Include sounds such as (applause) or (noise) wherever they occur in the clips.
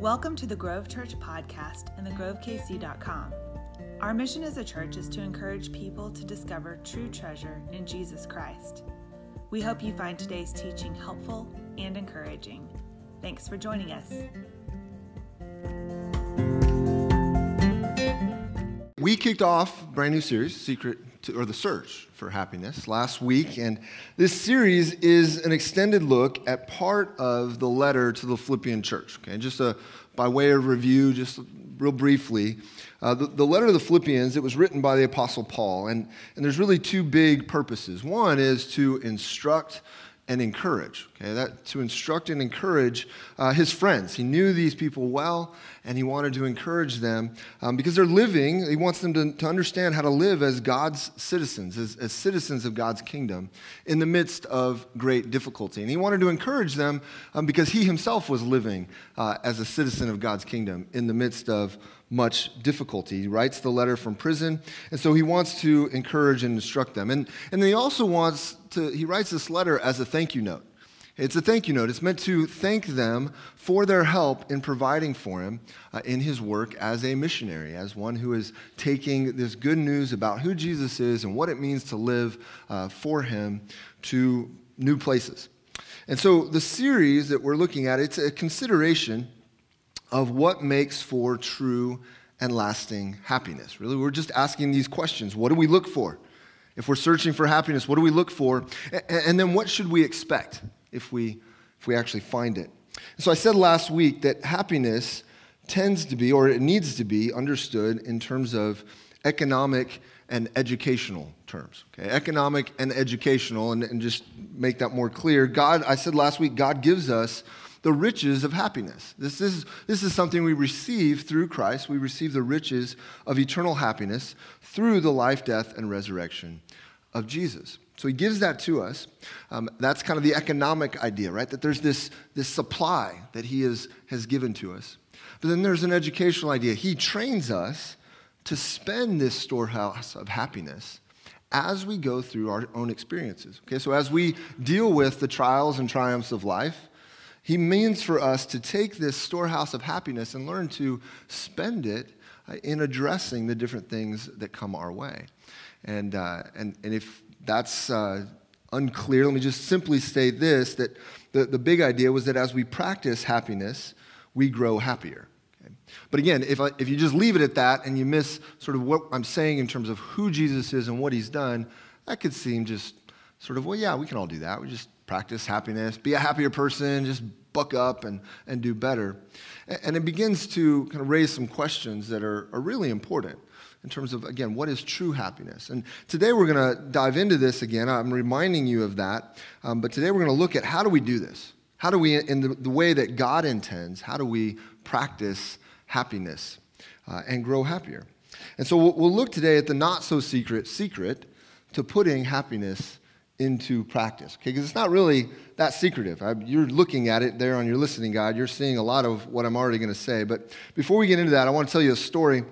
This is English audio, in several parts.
Welcome to the Grove Church podcast and thegrovekc.com. Our mission as a church is to encourage people to discover true treasure in Jesus Christ. We hope you find today's teaching helpful and encouraging. Thanks for joining us. We kicked off brand new series, Secret to, or the Search for Happiness, last week, and this series is an extended look at part of the letter to the Philippian church. Okay, just a, by way of review, just real briefly, uh, the, the, letter to the Philippians, it was written by the Apostle Paul, and, and there's really two big purposes. One is to instruct and encourage. Okay, that to instruct and encourage uh, his friends. He knew these people well, and he wanted to encourage them um, because they're living. He wants them to, to understand how to live as God's citizens, as, as citizens of God's kingdom, in the midst of great difficulty. And he wanted to encourage them um, because he himself was living uh, as a citizen of God's kingdom in the midst of much difficulty. He writes the letter from prison, and so he wants to encourage and instruct them. And, and he also wants to, he writes this letter as a thank you note. It's a thank you note. It's meant to thank them for their help in providing for him uh, in his work as a missionary, as one who is taking this good news about who Jesus is and what it means to live uh, for him to new places. And so the series that we're looking at, it's a consideration of what makes for true and lasting happiness. Really, we're just asking these questions. What do we look for? If we're searching for happiness, what do we look for? And then what should we expect if we, if we actually find it? So I said last week that happiness tends to be, or it needs to be, understood in terms of economic and educational terms. Okay? Economic and educational, and, and just make that more clear. God, I said last week, God gives us the riches of happiness. This is, this is something we receive through Christ. We receive the riches of eternal happiness through the life, death, and resurrection of Jesus. So he gives that to us. Um, that's kind of the economic idea, right? That there's this, this supply that he is, has given to us. But then there's an educational idea. He trains us to spend this storehouse of happiness as we go through our own experiences. Okay, so as we deal with the trials and triumphs of life, he means for us to take this storehouse of happiness and learn to spend it uh, in addressing the different things that come our way. And, uh, and, and if that's uh, unclear, let me just simply state this that the, the big idea was that as we practice happiness, we grow happier. But again, if, I, if you just leave it at that and you miss sort of what I'm saying in terms of who Jesus is and what he's done, that could seem just sort of, well, yeah, we can all do that. We just practice happiness, be a happier person, just buck up and, and do better. And it begins to kind of raise some questions that are, are really important in terms of, again, what is true happiness? And today we're going to dive into this again. I'm reminding you of that. Um, but today we're going to look at how do we do this? How do we, in the, the way that God intends, how do we practice happiness uh, and grow happier? And so we'll, we'll look today at the not so secret secret to putting happiness into practice. Okay, because it's not really that secretive. I, you're looking at it there on your listening guide. You're seeing a lot of what I'm already going to say. But before we get into that, I want to tell you a story.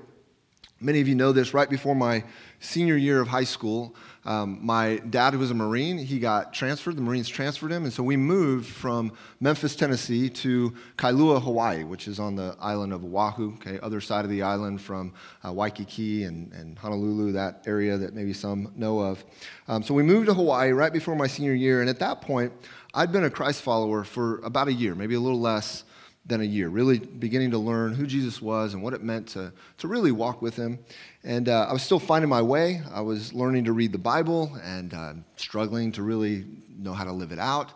Many of you know this. Right before my senior year of high school, um, my dad, who was a Marine, he got transferred. The Marines transferred him. And so we moved from Memphis, Tennessee to Kailua, Hawaii, which is on the island of Oahu, okay, other side of the island from uh, Waikiki and, and, Honolulu, that area that maybe some know of. Um, so we moved to Hawaii right before my senior year. And at that point, I'd been a Christ follower for about a year, maybe a little less than a year, really beginning to learn who Jesus was and what it meant to, to really walk with him. And uh, I was still finding my way. I was learning to read the Bible and uh, struggling to really know how to live it out.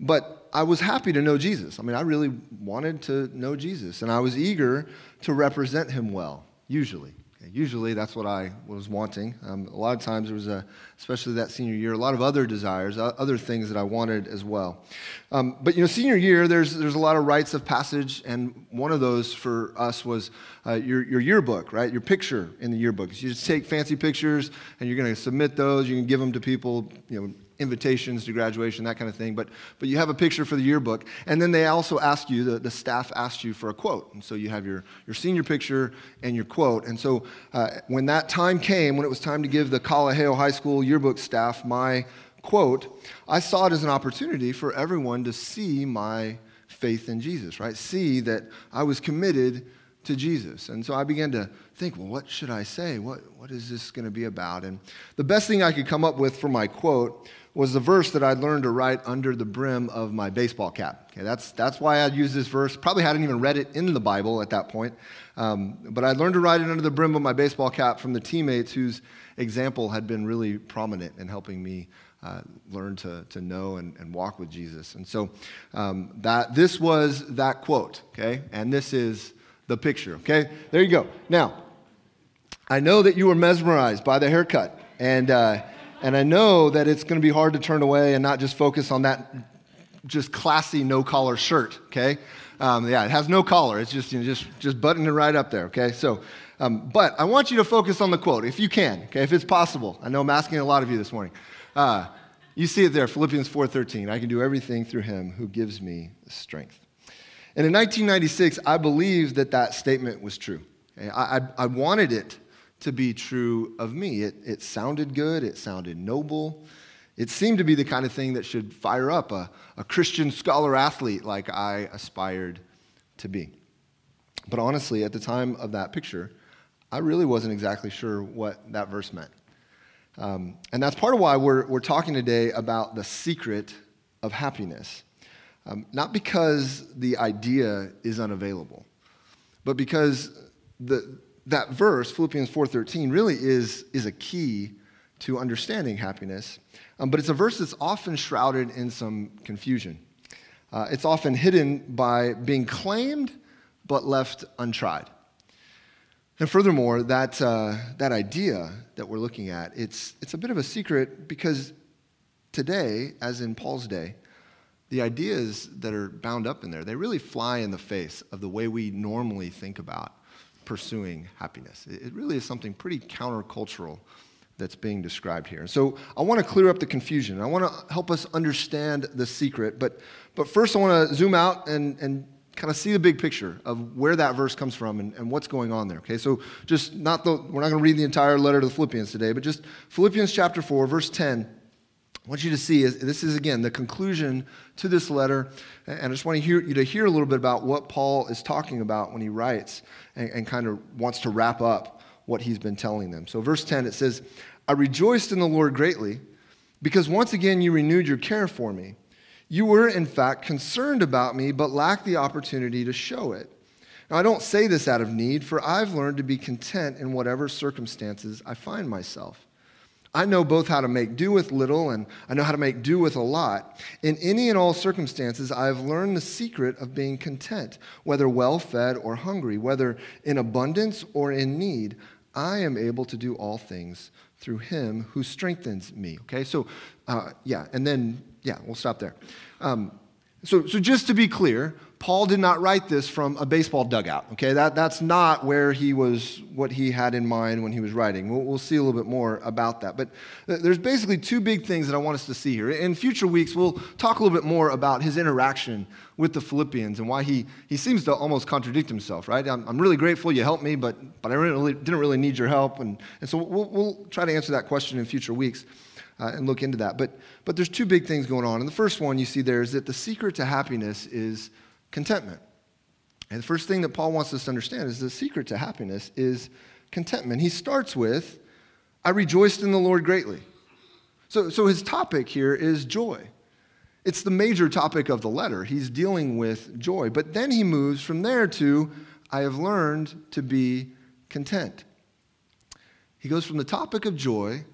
But I was happy to know Jesus. I mean, I really wanted to know Jesus, and I was eager to represent him well, usually. Usually that's what I was wanting. Um, a lot of times there was a, especially that senior year, a lot of other desires, other things that I wanted as well. Um, but you know, senior year, there's there's a lot of rites of passage, and one of those for us was uh, your your yearbook, right? Your picture in the yearbook. You just take fancy pictures, and you're going to submit those. You can give them to people, you know, invitations to graduation, that kind of thing. But, but you have a picture for the yearbook. And then they also ask you, the, the staff asked you for a quote. And so you have your, your senior picture and your quote. And so uh, when that time came, when it was time to give the Kalaheo High School yearbook staff my quote, I saw it as an opportunity for everyone to see my faith in Jesus, right? See that I was committed to Jesus. And so I began to think, well, what should I say? What, what is this going to be about? And the best thing I could come up with for my quote was the verse that I'd learned to write under the brim of my baseball cap. Okay, that's, that's why I'd use this verse. Probably hadn't even read it in the Bible at that point. Um, but I'd learned to write it under the brim of my baseball cap from the teammates whose example had been really prominent in helping me uh, learn to, to know and, and walk with Jesus. And so um, that, this was that quote, okay? And this is the picture, okay? There you go. Now, I know that you were mesmerized by the haircut. And, uh, and I know that it's going to be hard to turn away and not just focus on that just classy no collar shirt, okay? Um, yeah, it has no collar. It's just, you know, just, just buttoning it right up there, okay? So, um, but I want you to focus on the quote, if you can, okay, if it's possible. I know I'm asking a lot of you this morning. Uh, you see it there, Philippians 4.13. I can do everything through him who gives me strength. And in 1996, I believed that that statement was true. I, I, I wanted it to be true of me. It, it sounded good, it sounded noble. It seemed to be the kind of thing that should fire up a, a Christian scholar athlete like I aspired to be. But honestly, at the time of that picture, I really wasn't exactly sure what that verse meant. Um, and that's part of why we're, we're talking today about the secret of happiness. Um, not because the idea is unavailable, but because the, that verse, Philippians 4.13, really is, is a key to understanding happiness. Um, but it's a verse that's often shrouded in some confusion. Uh, it's often hidden by being claimed but left untried. And furthermore, that, uh, that idea that we're looking at, it's, it's a bit of a secret because today, as in Paul's day, the ideas that are bound up in there, they really fly in the face of the way we normally think about pursuing happiness. It really is something pretty countercultural that's being described here. So I want to clear up the confusion. I want to help us understand the secret. But, but first, I want to zoom out and, and kind of see the big picture of where that verse comes from and, and what's going on there. Okay, so just not the, we're not going to read the entire letter to the Philippians today, but just Philippians chapter 4, verse 10. I want you to see is this is again the conclusion to this letter, and I just want to hear you to hear a little bit about what Paul is talking about when he writes and, and kind of wants to wrap up what he's been telling them. So, verse 10, it says, I rejoiced in the Lord greatly because once again you renewed your care for me. You were, in fact, concerned about me, but lacked the opportunity to show it. Now, I don't say this out of need, for I've learned to be content in whatever circumstances I find myself. I know both how to make do with little and I know how to make do with a lot. In any and all circumstances, I have learned the secret of being content, whether well fed or hungry, whether in abundance or in need. I am able to do all things through him who strengthens me. Okay, so uh, yeah, and then, yeah, we'll stop there. Um, so, so just to be clear, Paul did not write this from a baseball dugout. Okay, that, that's not where he was, what he had in mind when he was writing. We'll, we'll see a little bit more about that. But there's basically two big things that I want us to see here. In future weeks, we'll talk a little bit more about his interaction with the Philippians and why he, he seems to almost contradict himself, right? I'm, I'm really grateful you helped me, but, but I really, didn't really need your help. And, and so we'll, we'll try to answer that question in future weeks. Uh, and look into that. But, but there's two big things going on. And the first one you see there is that the secret to happiness is contentment. And the first thing that Paul wants us to understand is the secret to happiness is contentment. He starts with, I rejoiced in the Lord greatly. So, so his topic here is joy. It's the major topic of the letter. He's dealing with joy. But then he moves from there to, I have learned to be content. He goes from the topic of joy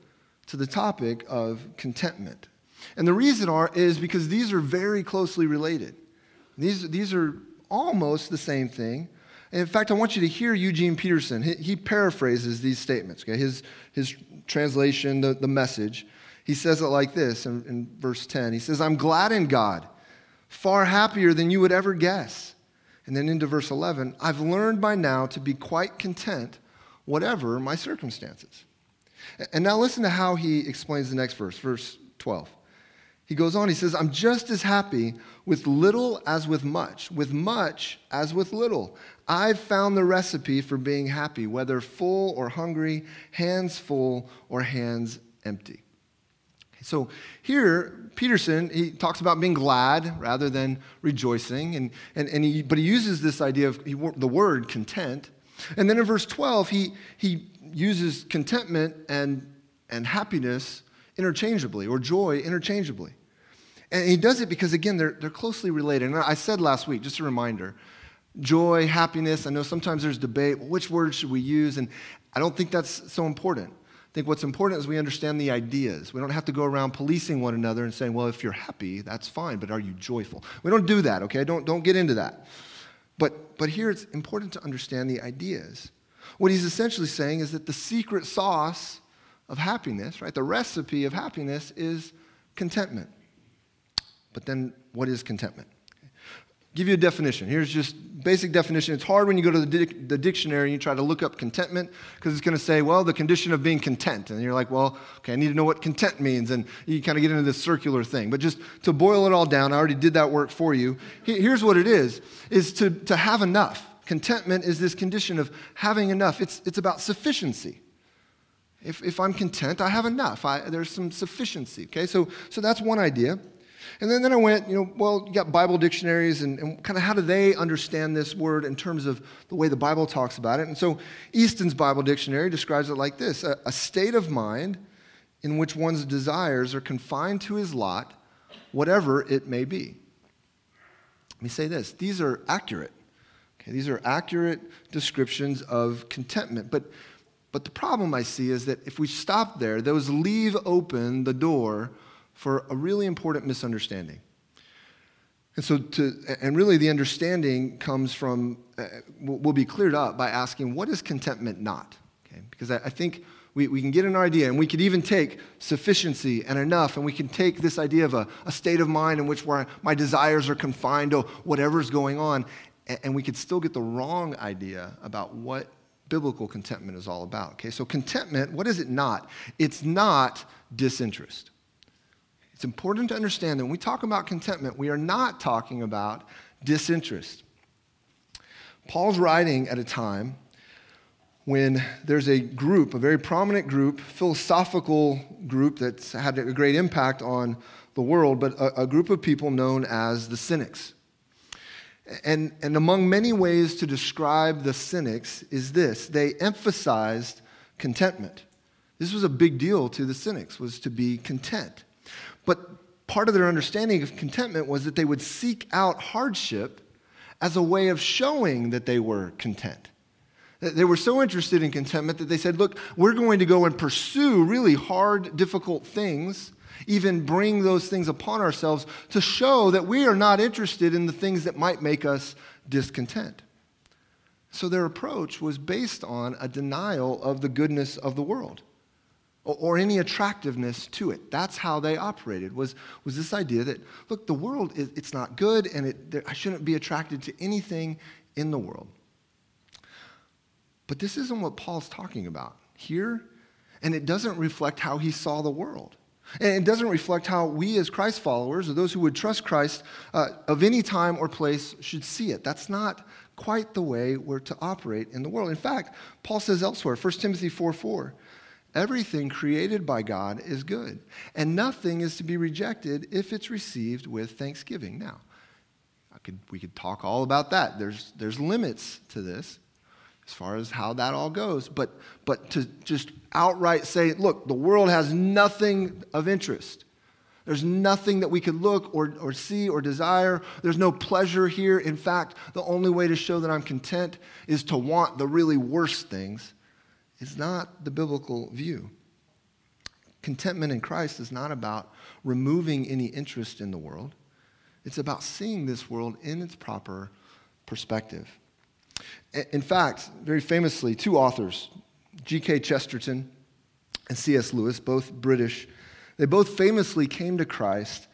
to the topic of contentment. And the reason are, is because these are very closely related. These, these are almost the same thing. In fact, I want you to hear Eugene Peterson. He, he paraphrases these statements, okay? His, his translation, the, the message. He says it like this in, in verse 10. He says, I'm glad in God, far happier than you would ever guess. And then into verse 11, I've learned by now to be quite content, whatever my circumstances. And now listen to how he explains the next verse, verse 12. He goes on, he says, I'm just as happy with little as with much, with much as with little. I've found the recipe for being happy, whether full or hungry, hands full or hands empty. So here, Peterson, he talks about being glad rather than rejoicing, and, and, and he, but he uses this idea of he, the word content. And then in verse 12, he, he uses contentment and, and happiness interchangeably, or joy interchangeably. And he does it because, again, they're, they're closely related. And I said last week, just a reminder joy, happiness. I know sometimes there's debate which word should we use? And I don't think that's so important. I think what's important is we understand the ideas. We don't have to go around policing one another and saying, well, if you're happy, that's fine, but are you joyful? We don't do that, okay? Don't, don't get into that. But, but here it's important to understand the ideas. What he's essentially saying is that the secret sauce of happiness, right, the recipe of happiness is contentment. But then, what is contentment? give you a definition. Here's just basic definition. It's hard when you go to the, dic- the dictionary and you try to look up contentment because it's going to say, well, the condition of being content. And you're like, well, okay, I need to know what content means. And you kind of get into this circular thing. But just to boil it all down, I already did that work for you. Here's what it is, is to, to have enough. Contentment is this condition of having enough. It's, it's about sufficiency. If, if I'm content, I have enough. I, there's some sufficiency, okay? So, so that's one idea. And then, then I went, you know, well, you got Bible dictionaries and, and kind of how do they understand this word in terms of the way the Bible talks about it? And so Easton's Bible Dictionary describes it like this a, a state of mind in which one's desires are confined to his lot, whatever it may be. Let me say this these are accurate. Okay, these are accurate descriptions of contentment. But, but the problem I see is that if we stop there, those leave open the door for a really important misunderstanding. And so, to, and really, the understanding comes from, uh, will be cleared up by asking, what is contentment not? Okay? Because I, I think we, we can get an idea, and we could even take sufficiency and enough, and we can take this idea of a, a state of mind in which my desires are confined to whatever's going on, and, we could still get the wrong idea about what biblical contentment is all about. Okay, so contentment, what is it not? It's not disinterest. It's important to understand that when we talk about contentment, we are not talking about disinterest. Paul's writing at a time when there's a group, a very prominent group, philosophical group that's had a great impact on the world, but a, a group of people known as the Cynics. And, and among many ways to describe the Cynics is this they emphasized contentment. This was a big deal to the Cynics, was to be content. But part of their understanding of contentment was that they would seek out hardship as a way of showing that they were content. They were so interested in contentment that they said, Look, we're going to go and pursue really hard, difficult things, even bring those things upon ourselves to show that we are not interested in the things that might make us discontent. So their approach was based on a denial of the goodness of the world or, any attractiveness to it. That's how they operated, was, was this idea that, look, the world, is, it's not good, and it, I shouldn't be attracted to anything in the world. But this isn't what Paul's talking about here, and it doesn't reflect how he saw the world. And it doesn't reflect how we, as Christ followers, or those who would trust Christ uh, of any time or place, should see it. That's not quite the way we're to operate in the world. In fact, Paul says elsewhere, 1 Timothy 4 4, Everything created by God is good, and nothing is to be rejected if it's received with thanksgiving. Now, could, we could talk all about that. There's, there's limits to this as far as how that all goes, but, but to just outright say, look, the world has nothing of interest. There's nothing that we could look or, or see or desire. There's no pleasure here. In fact, the only way to show that I'm content is to want the really worst things is not the biblical view. Contentment in Christ is not about removing any interest in the world, it's about seeing this world in its proper perspective. In fact, very famously, two authors, G.K. Chesterton and C.S. Lewis, both British, they both famously came to Christ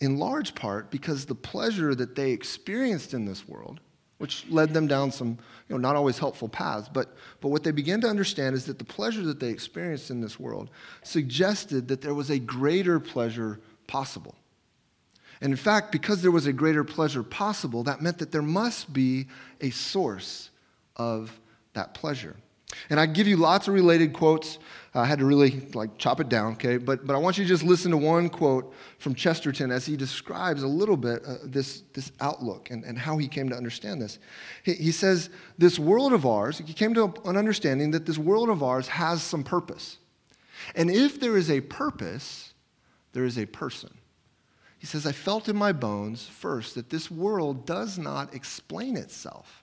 in large part because the pleasure that they experienced in this world which led them down some you know, not always helpful paths. But, but what they began to understand is that the pleasure that they experienced in this world suggested that there was a greater pleasure possible. And in fact, because there was a greater pleasure possible, that meant that there must be a source of that pleasure. And I give you lots of related quotes. I had to really like chop it down, okay? But, but I want you to just listen to one quote from Chesterton as he describes a little bit uh, this, this outlook and, and how he came to understand this. He, he says, This world of ours, he came to an understanding that this world of ours has some purpose. And if there is a purpose, there is a person. He says, I felt in my bones first that this world does not explain itself.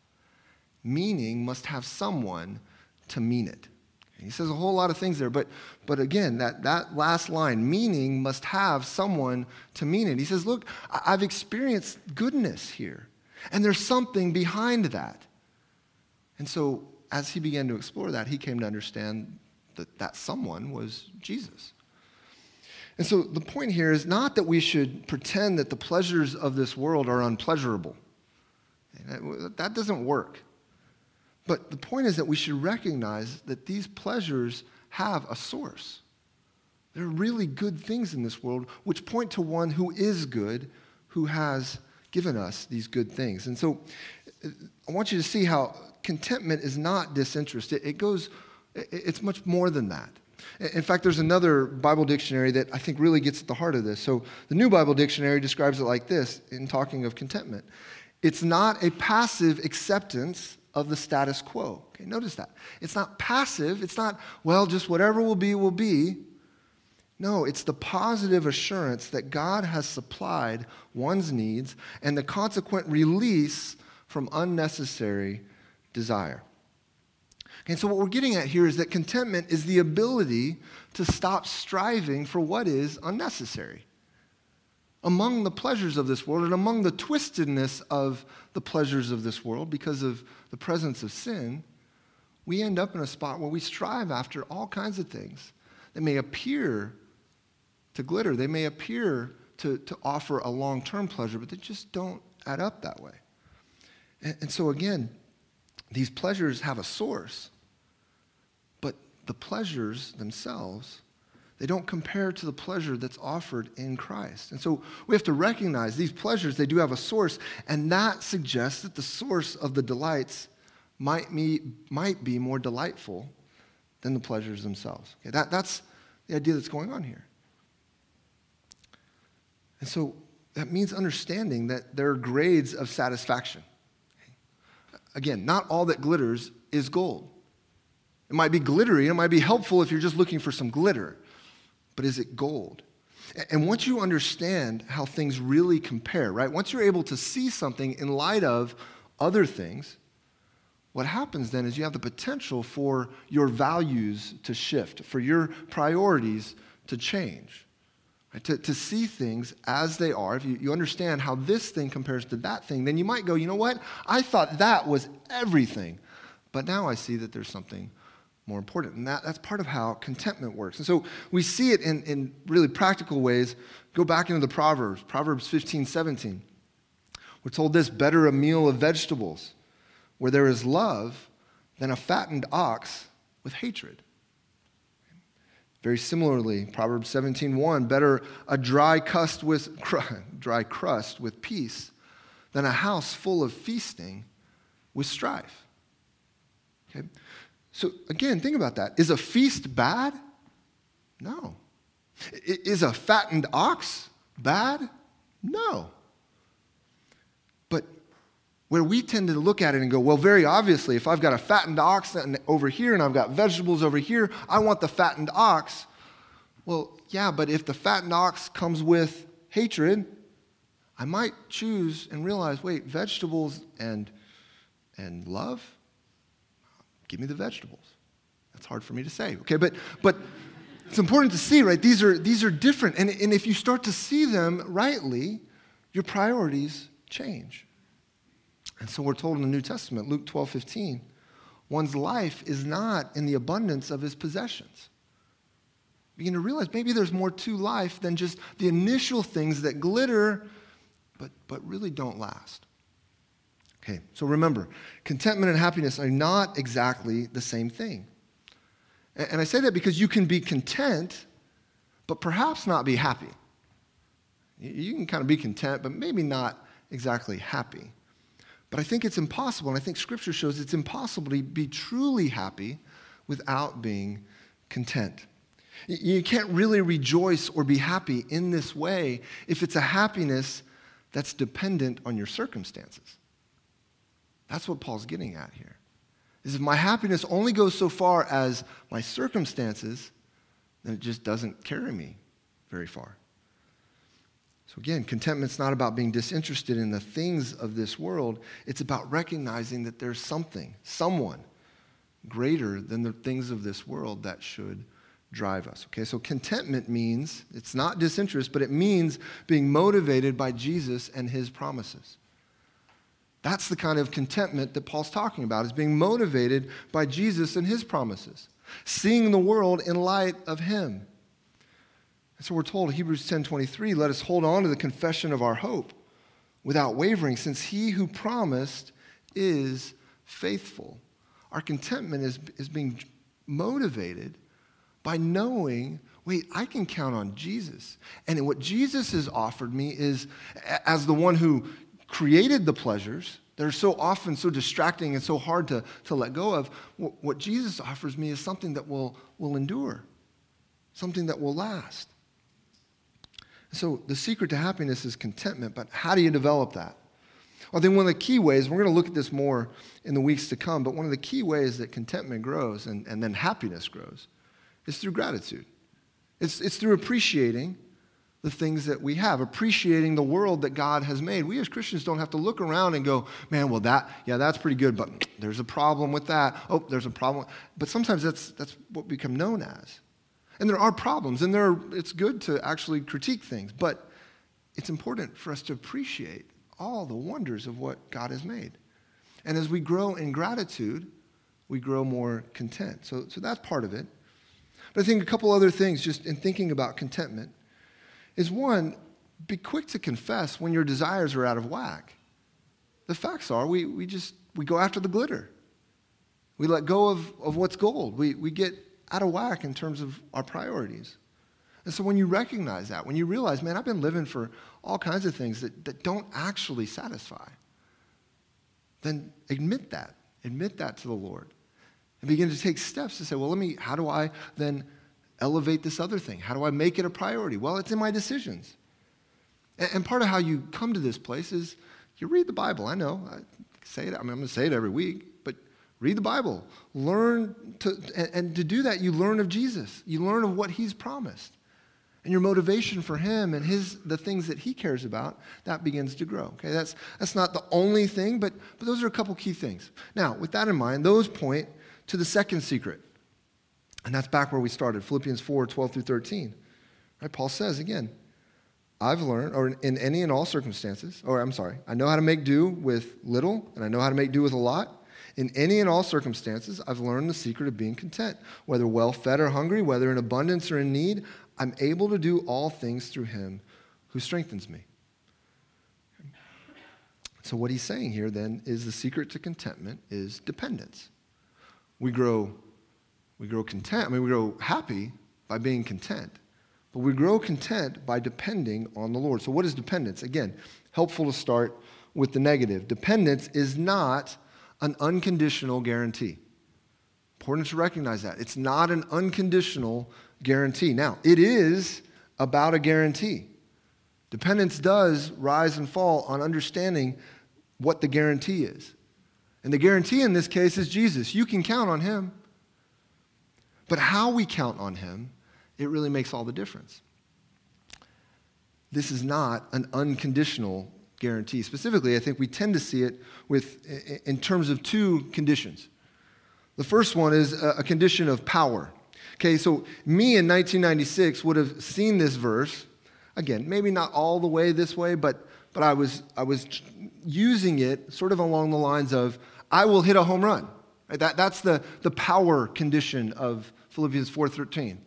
Meaning must have someone to mean it. He says a whole lot of things there, but, but again, that, that last line, meaning must have someone to mean it. He says, Look, I've experienced goodness here, and there's something behind that. And so, as he began to explore that, he came to understand that that someone was Jesus. And so, the point here is not that we should pretend that the pleasures of this world are unpleasurable. That doesn't work. But the point is that we should recognize that these pleasures have a source. There are really good things in this world which point to one who is good, who has given us these good things. And so I want you to see how contentment is not disinterest. It, it goes, it's much more than that. In fact, there's another Bible dictionary that I think really gets at the heart of this. So the New Bible Dictionary describes it like this in talking of contentment it's not a passive acceptance of the status quo. Okay, notice that. It's not passive. It's not, well, just whatever will be, will be. No, it's the positive assurance that God has supplied one's needs and the consequent release from unnecessary desire. And so, what we're getting at here is that contentment is the ability to stop striving for what is unnecessary among the pleasures of this world and among the twistedness of the pleasures of this world because of the presence of sin, we end up in a spot where we strive after all kinds of things that may appear to glitter, they may appear to, to offer a long term pleasure, but they just don't add up that way. And, and so, again, these pleasures have a source, the pleasures themselves they don't compare to the pleasure that's offered in Christ. And so we have to recognize these pleasures, they do have a source, and that suggests that the source of the delights might be, might be more delightful than the pleasures themselves. Okay, that, that's the idea that's going on here. And so that means understanding that there are grades of satisfaction. Again, not all that glitters is gold. It might be glittery, it might be helpful if you're just looking for some glitter but is it gold? And once you understand how things really compare, right? Once you're able to see something in light of other things, what happens then is you have the potential for your values to shift, for your priorities to change, right? to, to see things as they are. If you, you understand how this thing compares to that thing, then you might go, you know what? I thought that was everything, but now I see that there's something more important. And that, that's part of how contentment works. And so we see it in, in really practical ways. Go back into the Proverbs, Proverbs 15, 17. We're told this better a meal of vegetables where there is love than a fattened ox with hatred. Very similarly, Proverbs 17:1, better a dry crust with (laughs) dry crust with peace than a house full of feasting with strife. Okay? So, again, think about that. Is a feast bad? No. Is a fattened ox bad? No. But where we tend to look at it and go, well, very obviously, if I've got a fattened ox over here and I've got vegetables over here, I want the fattened ox. Well, yeah, but if the fattened ox comes with hatred, I might choose and realize wait, vegetables and, and love? Give me the vegetables. That's hard for me to say, okay? But, but it's important to see, right? These are, these are different. And, and if you start to see them rightly, your priorities change. And so we're told in the New Testament, Luke 12 15, one's life is not in the abundance of his possessions. Begin to realize maybe there's more to life than just the initial things that glitter, but, but really don't last. Okay, so remember, contentment and happiness are not exactly the same thing. And I say that because you can be content, but perhaps not be happy. You can kind of be content, but maybe not exactly happy. But I think it's impossible, and I think Scripture shows it's impossible to be truly happy without being content. You can't really rejoice or be happy in this way if it's a happiness that's dependent on your circumstances. That's what Paul's getting at here. Is if my happiness only goes so far as my circumstances, then it just doesn't carry me very far. So again, contentment's not about being disinterested in the things of this world. It's about recognizing that there's something, someone greater than the things of this world that should drive us. Okay, so contentment means, it's not disinterest, but it means being motivated by Jesus and his promises. That's the kind of contentment that Paul's talking about, is being motivated by Jesus and his promises, seeing the world in light of him. And so we're told, Hebrews 10:23, let us hold on to the confession of our hope without wavering, since he who promised is faithful. Our contentment is, is being motivated by knowing, wait, I can count on Jesus. And what Jesus has offered me is, as the one who created the pleasures that are so often so distracting and so hard to, to let go of, what Jesus offers me is something that will, will endure, something that will last. So the secret to happiness is contentment, but how do you develop that? I think one of the key ways, we're going to look at this more in the weeks to come, but one of the key ways that contentment grows and, and then happiness grows is through gratitude. It's, it's through appreciating the things that we have, appreciating the world that God has made. We as Christians don't have to look around and go, man, well, that, yeah, that's pretty good, but (tsk) there's a problem with that. Oh, there's a problem. But sometimes that's, that's what we become known as. And there are problems, and there are, it's good to actually critique things, but it's important for us to appreciate all the wonders of what God has made. And as we grow in gratitude, we grow more content. So, so that's part of it. But I think a couple other things just in thinking about contentment is one, be quick to confess when your desires are out of whack. The facts are we, we just we go after the glitter. We let go of, of what's gold. We, we get out of whack in terms of our priorities. And so when you recognize that, when you realize, man, I've been living for all kinds of things that, that don't actually satisfy, then admit that. Admit that to the Lord and begin to take steps to say, well, let me, how do I then elevate this other thing? How do I make it a priority? Well, it's in my decisions. And, part of how you come to this place is you read the Bible. I know, I say it, I mean, I'm going to say it every week, but read the Bible. Learn to, and, and to do that, you learn of Jesus. You learn of what he's promised. And your motivation for him and his, the things that he cares about, that begins to grow. Okay, that's, that's not the only thing, but, but those are a couple key things. Now, with that in mind, those point to the second secret. And that's back where we started, Philippians 4 12 through 13. Right? Paul says again, I've learned, or in any and all circumstances, or I'm sorry, I know how to make do with little, and I know how to make do with a lot. In any and all circumstances, I've learned the secret of being content. Whether well fed or hungry, whether in abundance or in need, I'm able to do all things through him who strengthens me. So, what he's saying here then is the secret to contentment is dependence we grow, we grow content. I mean, we grow happy by being content. But we grow content by depending on the Lord. So, what is dependence? Again, helpful to start with the negative. Dependence is not an unconditional guarantee. Important to recognize that. It's not an unconditional guarantee. Now, it is about a guarantee. Dependence does rise and fall on understanding what the guarantee is. And the guarantee in this case is Jesus. You can count on him. But how we count on him, it really makes all the difference. This is not an unconditional guarantee. Specifically, I think we tend to see it with, in terms of two conditions. The first one is a condition of power. Okay, so me in 1996 would have seen this verse, again, maybe not all the way this way, but, but I, was, I was using it sort of along the lines of, I will hit a home run. That, that's the, the power condition of Philippians 4.13.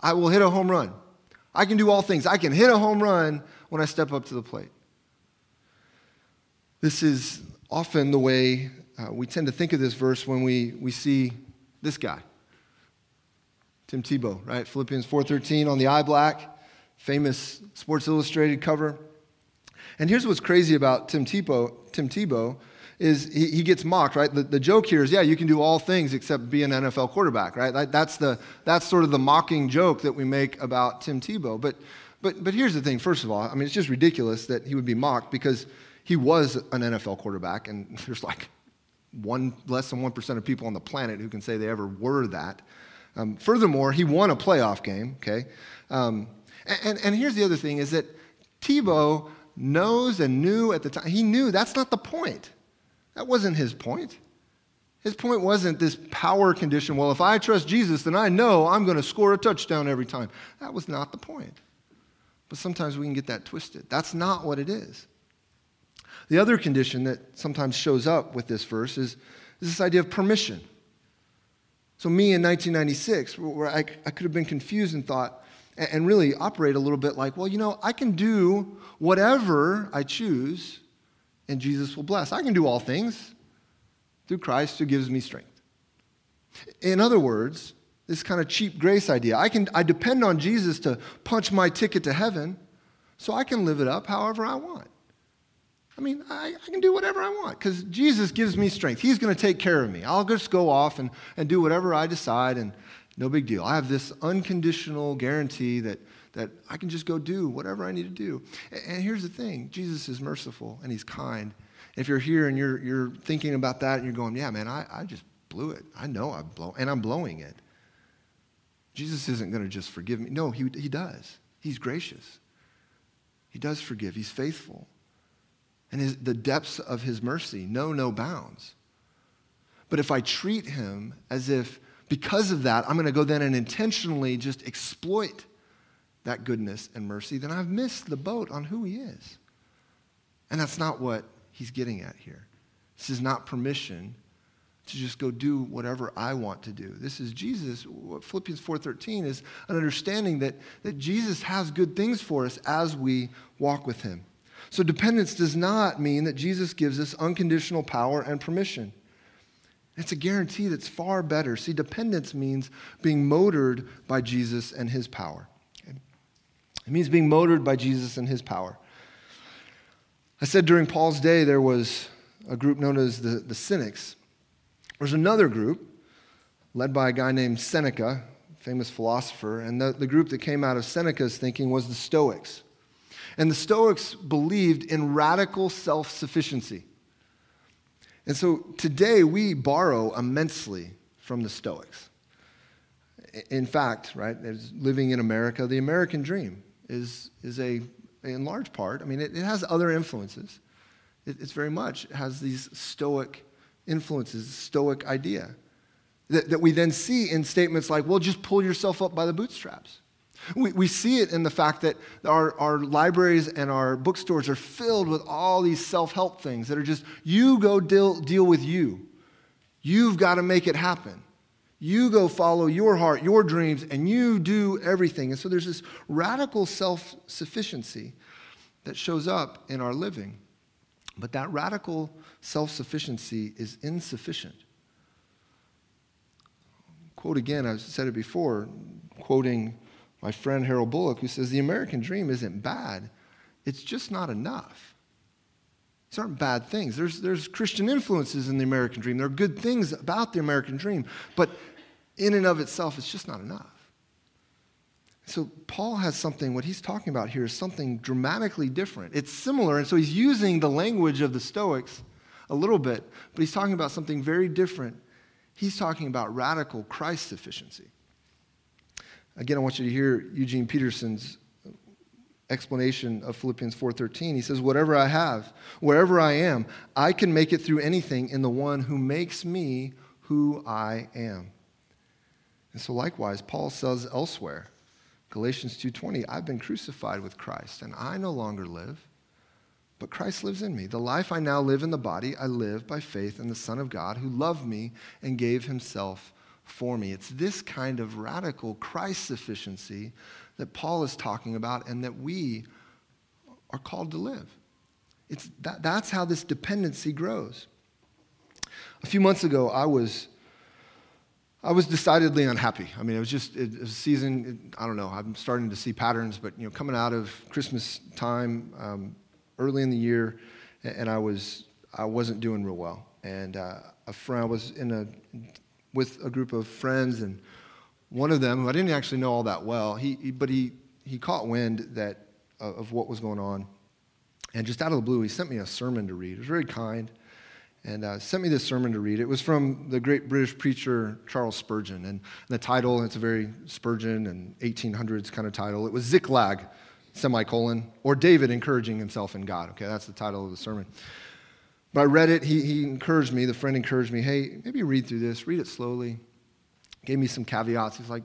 I will hit a home run. I can do all things. I can hit a home run when I step up to the plate. This is often the way uh, we tend to think of this verse when we, we see this guy, Tim Tebow, right? Philippians 4.13 on the eye black, famous Sports Illustrated cover. And here's what's crazy about Tim Tebow, Tim Tebow is he, he gets mocked, right? The, the joke here is, yeah, you can do all things except be an NFL quarterback, right? That, that's, the, that's sort of the mocking joke that we make about Tim Tebow. But, but, but here's the thing, first of all, I mean, it's just ridiculous that he would be mocked because he was an NFL quarterback, and (laughs) there's like one, less than 1% of people on the planet who can say they ever were that. Um, furthermore, he won a playoff game, okay? Um, and, and here's the other thing is that Tebow knows and knew at the time, he knew that's not the point. That wasn't his point. His point wasn't this power condition. Well, if I trust Jesus, then I know I'm going to score a touchdown every time. That was not the point. But sometimes we can get that twisted. That's not what it is. The other condition that sometimes shows up with this verse is, is this idea of permission. So, me in 1996, where I, I could have been confused and thought, and, and really operate a little bit like, well, you know, I can do whatever I choose and Jesus will bless. I can do all things through Christ who gives me strength. In other words, this kind of cheap grace idea. I, can, I depend on Jesus to punch my ticket to heaven so I can live it up however I want. I mean, I, I can do whatever I want because Jesus gives me strength. He's going to take care of me. I'll just go off and, and do whatever I decide, and no big deal. I have this unconditional guarantee that that I can just go do whatever I need to do. And here's the thing Jesus is merciful and he's kind. If you're here and you're, you're thinking about that and you're going, yeah, man, I, I just blew it. I know I'm blowing, and I'm blowing it. Jesus isn't going to just forgive me. No, he, he does. He's gracious. He does forgive. He's faithful. And his, the depths of his mercy know no bounds. But if I treat him as if, because of that, I'm going to go then and intentionally just exploit that goodness and mercy, then I've missed the boat on who he is. And that's not what he's getting at here. This is not permission to just go do whatever I want to do. This is Jesus. What Philippians 4:13 is an understanding that, that Jesus has good things for us as we walk with him. So dependence does not mean that Jesus gives us unconditional power and permission. It's a guarantee that's far better. See, dependence means being motored by Jesus and his power. It means being motored by Jesus and his power. I said during Paul's day there was a group known as the, the Cynics. There's another group led by a guy named Seneca, famous philosopher, and the, the group that came out of Seneca's thinking was the Stoics. And the Stoics believed in radical self sufficiency. And so today we borrow immensely from the Stoics. In fact, right, living in America, the American dream is, is a, in large part, I mean, it, it has other influences. It, it's very much, has these stoic influences, stoic idea that, that we then see in statements like, well, just pull yourself up by the bootstraps. We, we see it in the fact that our, our libraries and our bookstores are filled with all these self help things that are just, you go deal, deal with you. You've got to make it happen. You go follow your heart, your dreams, and you do everything. And so there's this radical self sufficiency that shows up in our living. But that radical self sufficiency is insufficient. Quote again, I've said it before, quoting my friend Harold Bullock, who says, The American dream isn't bad, it's just not enough. These aren't bad things. There's, there's Christian influences in the American dream. There are good things about the American dream. But in and of itself, it's just not enough. So Paul has something, what he's talking about here is something dramatically different. It's similar, and so he's using the language of the Stoics a little bit, but he's talking about something very different. He's talking about radical Christ sufficiency. Again, I want you to hear Eugene Peterson's explanation of Philippians 4:13. He says, "Whatever I have, wherever I am, I can make it through anything in the one who makes me who I am." And so likewise, Paul says elsewhere, Galatians 2:20, I've been crucified with Christ, and I no longer live, but Christ lives in me. The life I now live in the body, I live by faith in the Son of God who loved me and gave himself for me. It's this kind of radical Christ sufficiency that Paul is talking about and that we are called to live. It's that, that's how this dependency grows. A few months ago, I was, I was decidedly unhappy. I mean, it was just it, was a season, it, I don't know, I'm starting to see patterns, but you know, coming out of Christmas time, um, early in the year, and I was, I wasn't doing real well. And uh, a friend, I was in a, with a group of friends, and one of them, who I didn't actually know all that well, he, he but he, he caught wind that, uh, of what was going on. And just out of the blue, he sent me a sermon to read. It was very kind and uh, sent me this sermon to read. It was from the great British preacher Charles Spurgeon. And the title, it's a very Spurgeon and 1800s kind of title. It was Ziklag, semicolon, or David encouraging himself in God. Okay, that's the title of the sermon. But I read it. He, he encouraged me, the friend encouraged me, hey, maybe read through this, read it slowly. Gave me some caveats. He's like,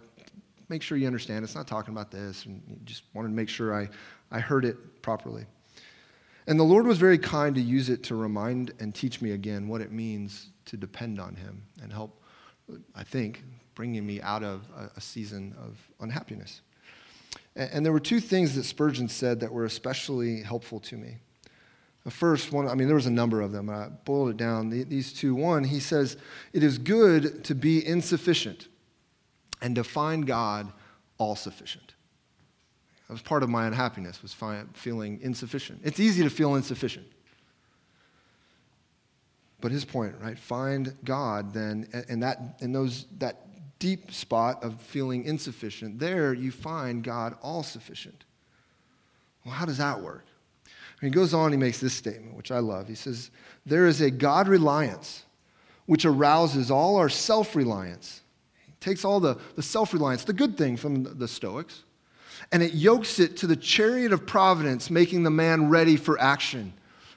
make sure you understand it's not talking about this. And he just wanted to make sure I, I heard it properly. And the Lord was very kind to use it to remind and teach me again what it means to depend on Him and help, I think, bringing me out of a, a season of unhappiness. And, and, there were two things that Spurgeon said that were especially helpful to me. The first one, I mean, there was a number of them. I boiled it down. These two. One, he says, it is good to be insufficient and to find God all sufficient. That was part of my unhappiness, was feeling insufficient. It's easy to feel insufficient. But his point, right? Find God then, and that in those that deep spot of feeling insufficient, there you find God all sufficient. Well, how does that work? He goes on, he makes this statement, which I love. He says, There is a God reliance which arouses all our self reliance. Takes all the, the self reliance, the good thing from the Stoics, and it yokes it to the chariot of providence, making the man ready for action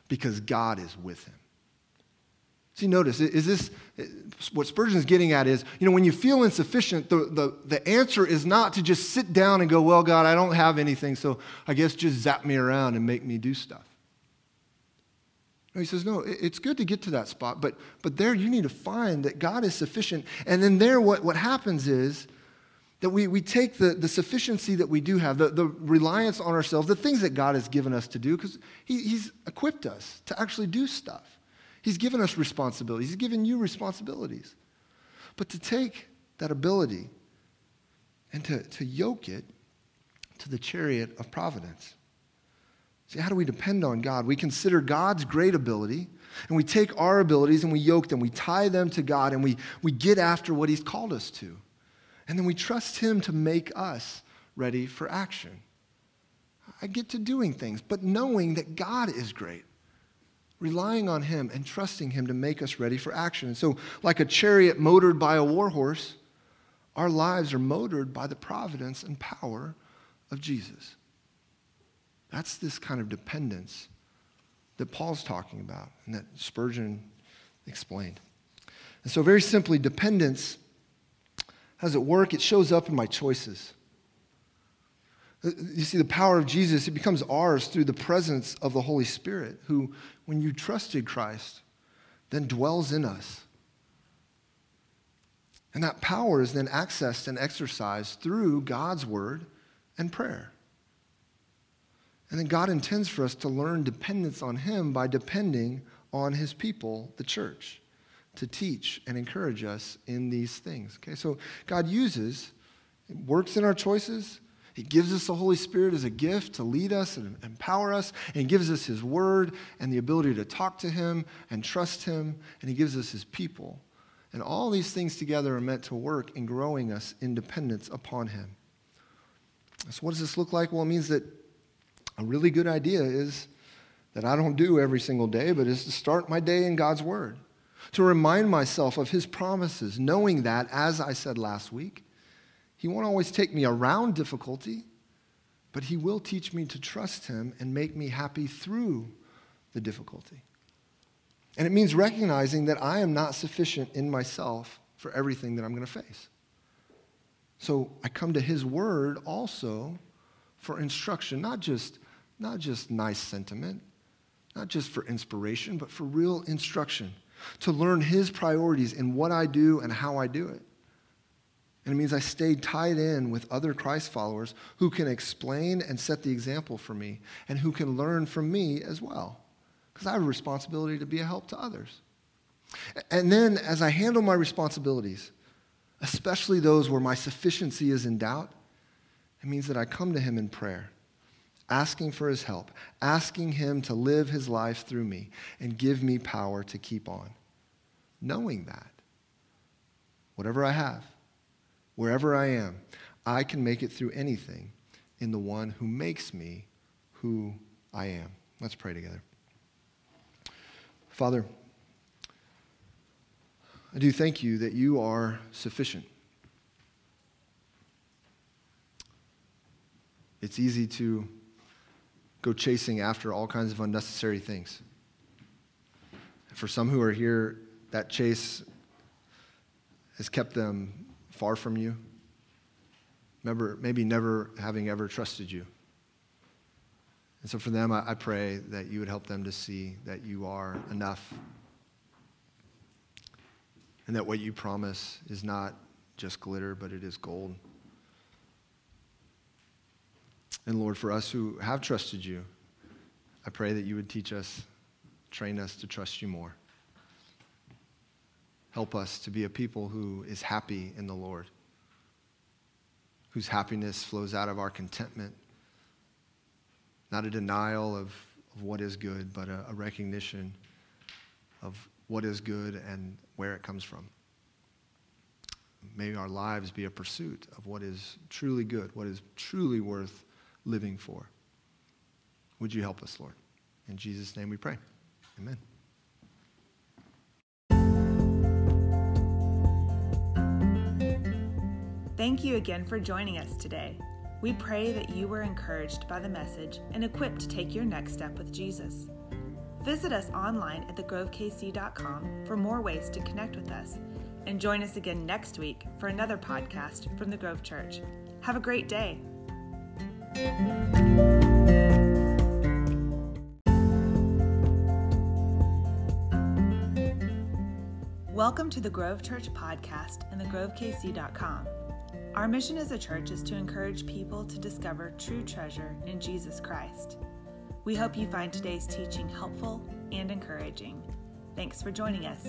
because God is with him. See, notice, is this what Spurgeon is getting at? Is, you know, when you feel insufficient, the, the, the answer is not to just sit down and go, well, God, I don't have anything, so I guess just zap me around and make me do stuff. No, he says, no, it's good to get to that spot, but, but there you need to find that God is sufficient. And then there, what, what happens is that we, we take the, the sufficiency that we do have, the, the reliance on ourselves, the things that God has given us to do, because he, He's equipped us to actually do stuff. He's given us responsibilities, He's given you responsibilities. But to take that ability and to, to yoke it to the chariot of providence. See, how do we depend on God? We consider God's great ability, and we take our abilities and we yoke them, we tie them to God, and we, we get after what He's called us to. And then we trust Him to make us ready for action. I get to doing things, but knowing that God is great, relying on Him and trusting Him to make us ready for action. And so, like a chariot motored by a warhorse, our lives are motored by the providence and power of Jesus. That's this kind of dependence that Paul's talking about and that Spurgeon explained. And so, very simply, dependence how does it work? It shows up in my choices. You see, the power of Jesus, it becomes ours through the presence of the Holy Spirit, who, when you trusted Christ, then dwells in us. And that power is then accessed and exercised through God's word and prayer. And then God intends for us to learn dependence on Him by depending on His people, the church to teach and encourage us in these things. Okay, so God uses, works in our choices. He gives us the Holy Spirit as a gift to lead us and empower us, and He gives us His Word and the ability to talk to Him and trust Him, and He gives us His people. And all these things together are meant to work in growing us in dependence upon Him. So, what does this look like? Well, it means that a really good idea is that I don't do every single day, but is to start my day in God's Word to remind myself of his promises, knowing that, as I said last week, he won't always take me around difficulty, but he will teach me to trust him and make me happy through the difficulty. And it means recognizing that I am not sufficient in myself for everything that I'm going to face. So I come to his word also for instruction, not just, not just nice sentiment, not just for inspiration, but for real instruction to learn His priorities in what I do and how I do it. And it means I stay tied in with other Christ followers who can explain and set the example for me and who can learn from me as well. Because I have a responsibility to be a help to others. And then as I handle my responsibilities, especially those where my sufficiency is in doubt, it means that I come to Him in prayer asking for his help, asking him to live his life through me and give me power to keep on. Knowing that, whatever I have, wherever I am, I can make it through anything in the one who makes me who I am. Let's pray together. Father, I do thank you that you are sufficient. It's easy to go chasing after all kinds of unnecessary things. For some who are here, that chase has kept them far from you. Remember, maybe never having ever trusted you. And so for them, I, I pray that you would help them to see that you are enough and that what you promise is not just glitter, but it is gold. And Lord, for us who have trusted you, I pray that you would teach us, train us to trust you more. Help us to be a people who is happy in the Lord, whose happiness flows out of our contentment, not a denial of, of what is good, but a, a recognition of what is good and where it comes from. May our lives be a pursuit of what is truly good, what is truly worth living for. Would you help us, Lord? In Jesus' name we pray. Amen. Thank you again for joining us today. We pray that you were encouraged by the message and equipped to take your next step with Jesus. Visit us online at thegrovekc.com for more ways to connect with us. And join us again next week for another podcast from the Grove Church. Have a great day. Welcome to the Grove Church podcast and thegrovekc.com. Our mission as a church is to encourage people to discover true treasure in Jesus Christ. We hope you find today's teaching helpful and encouraging. Thanks for joining us.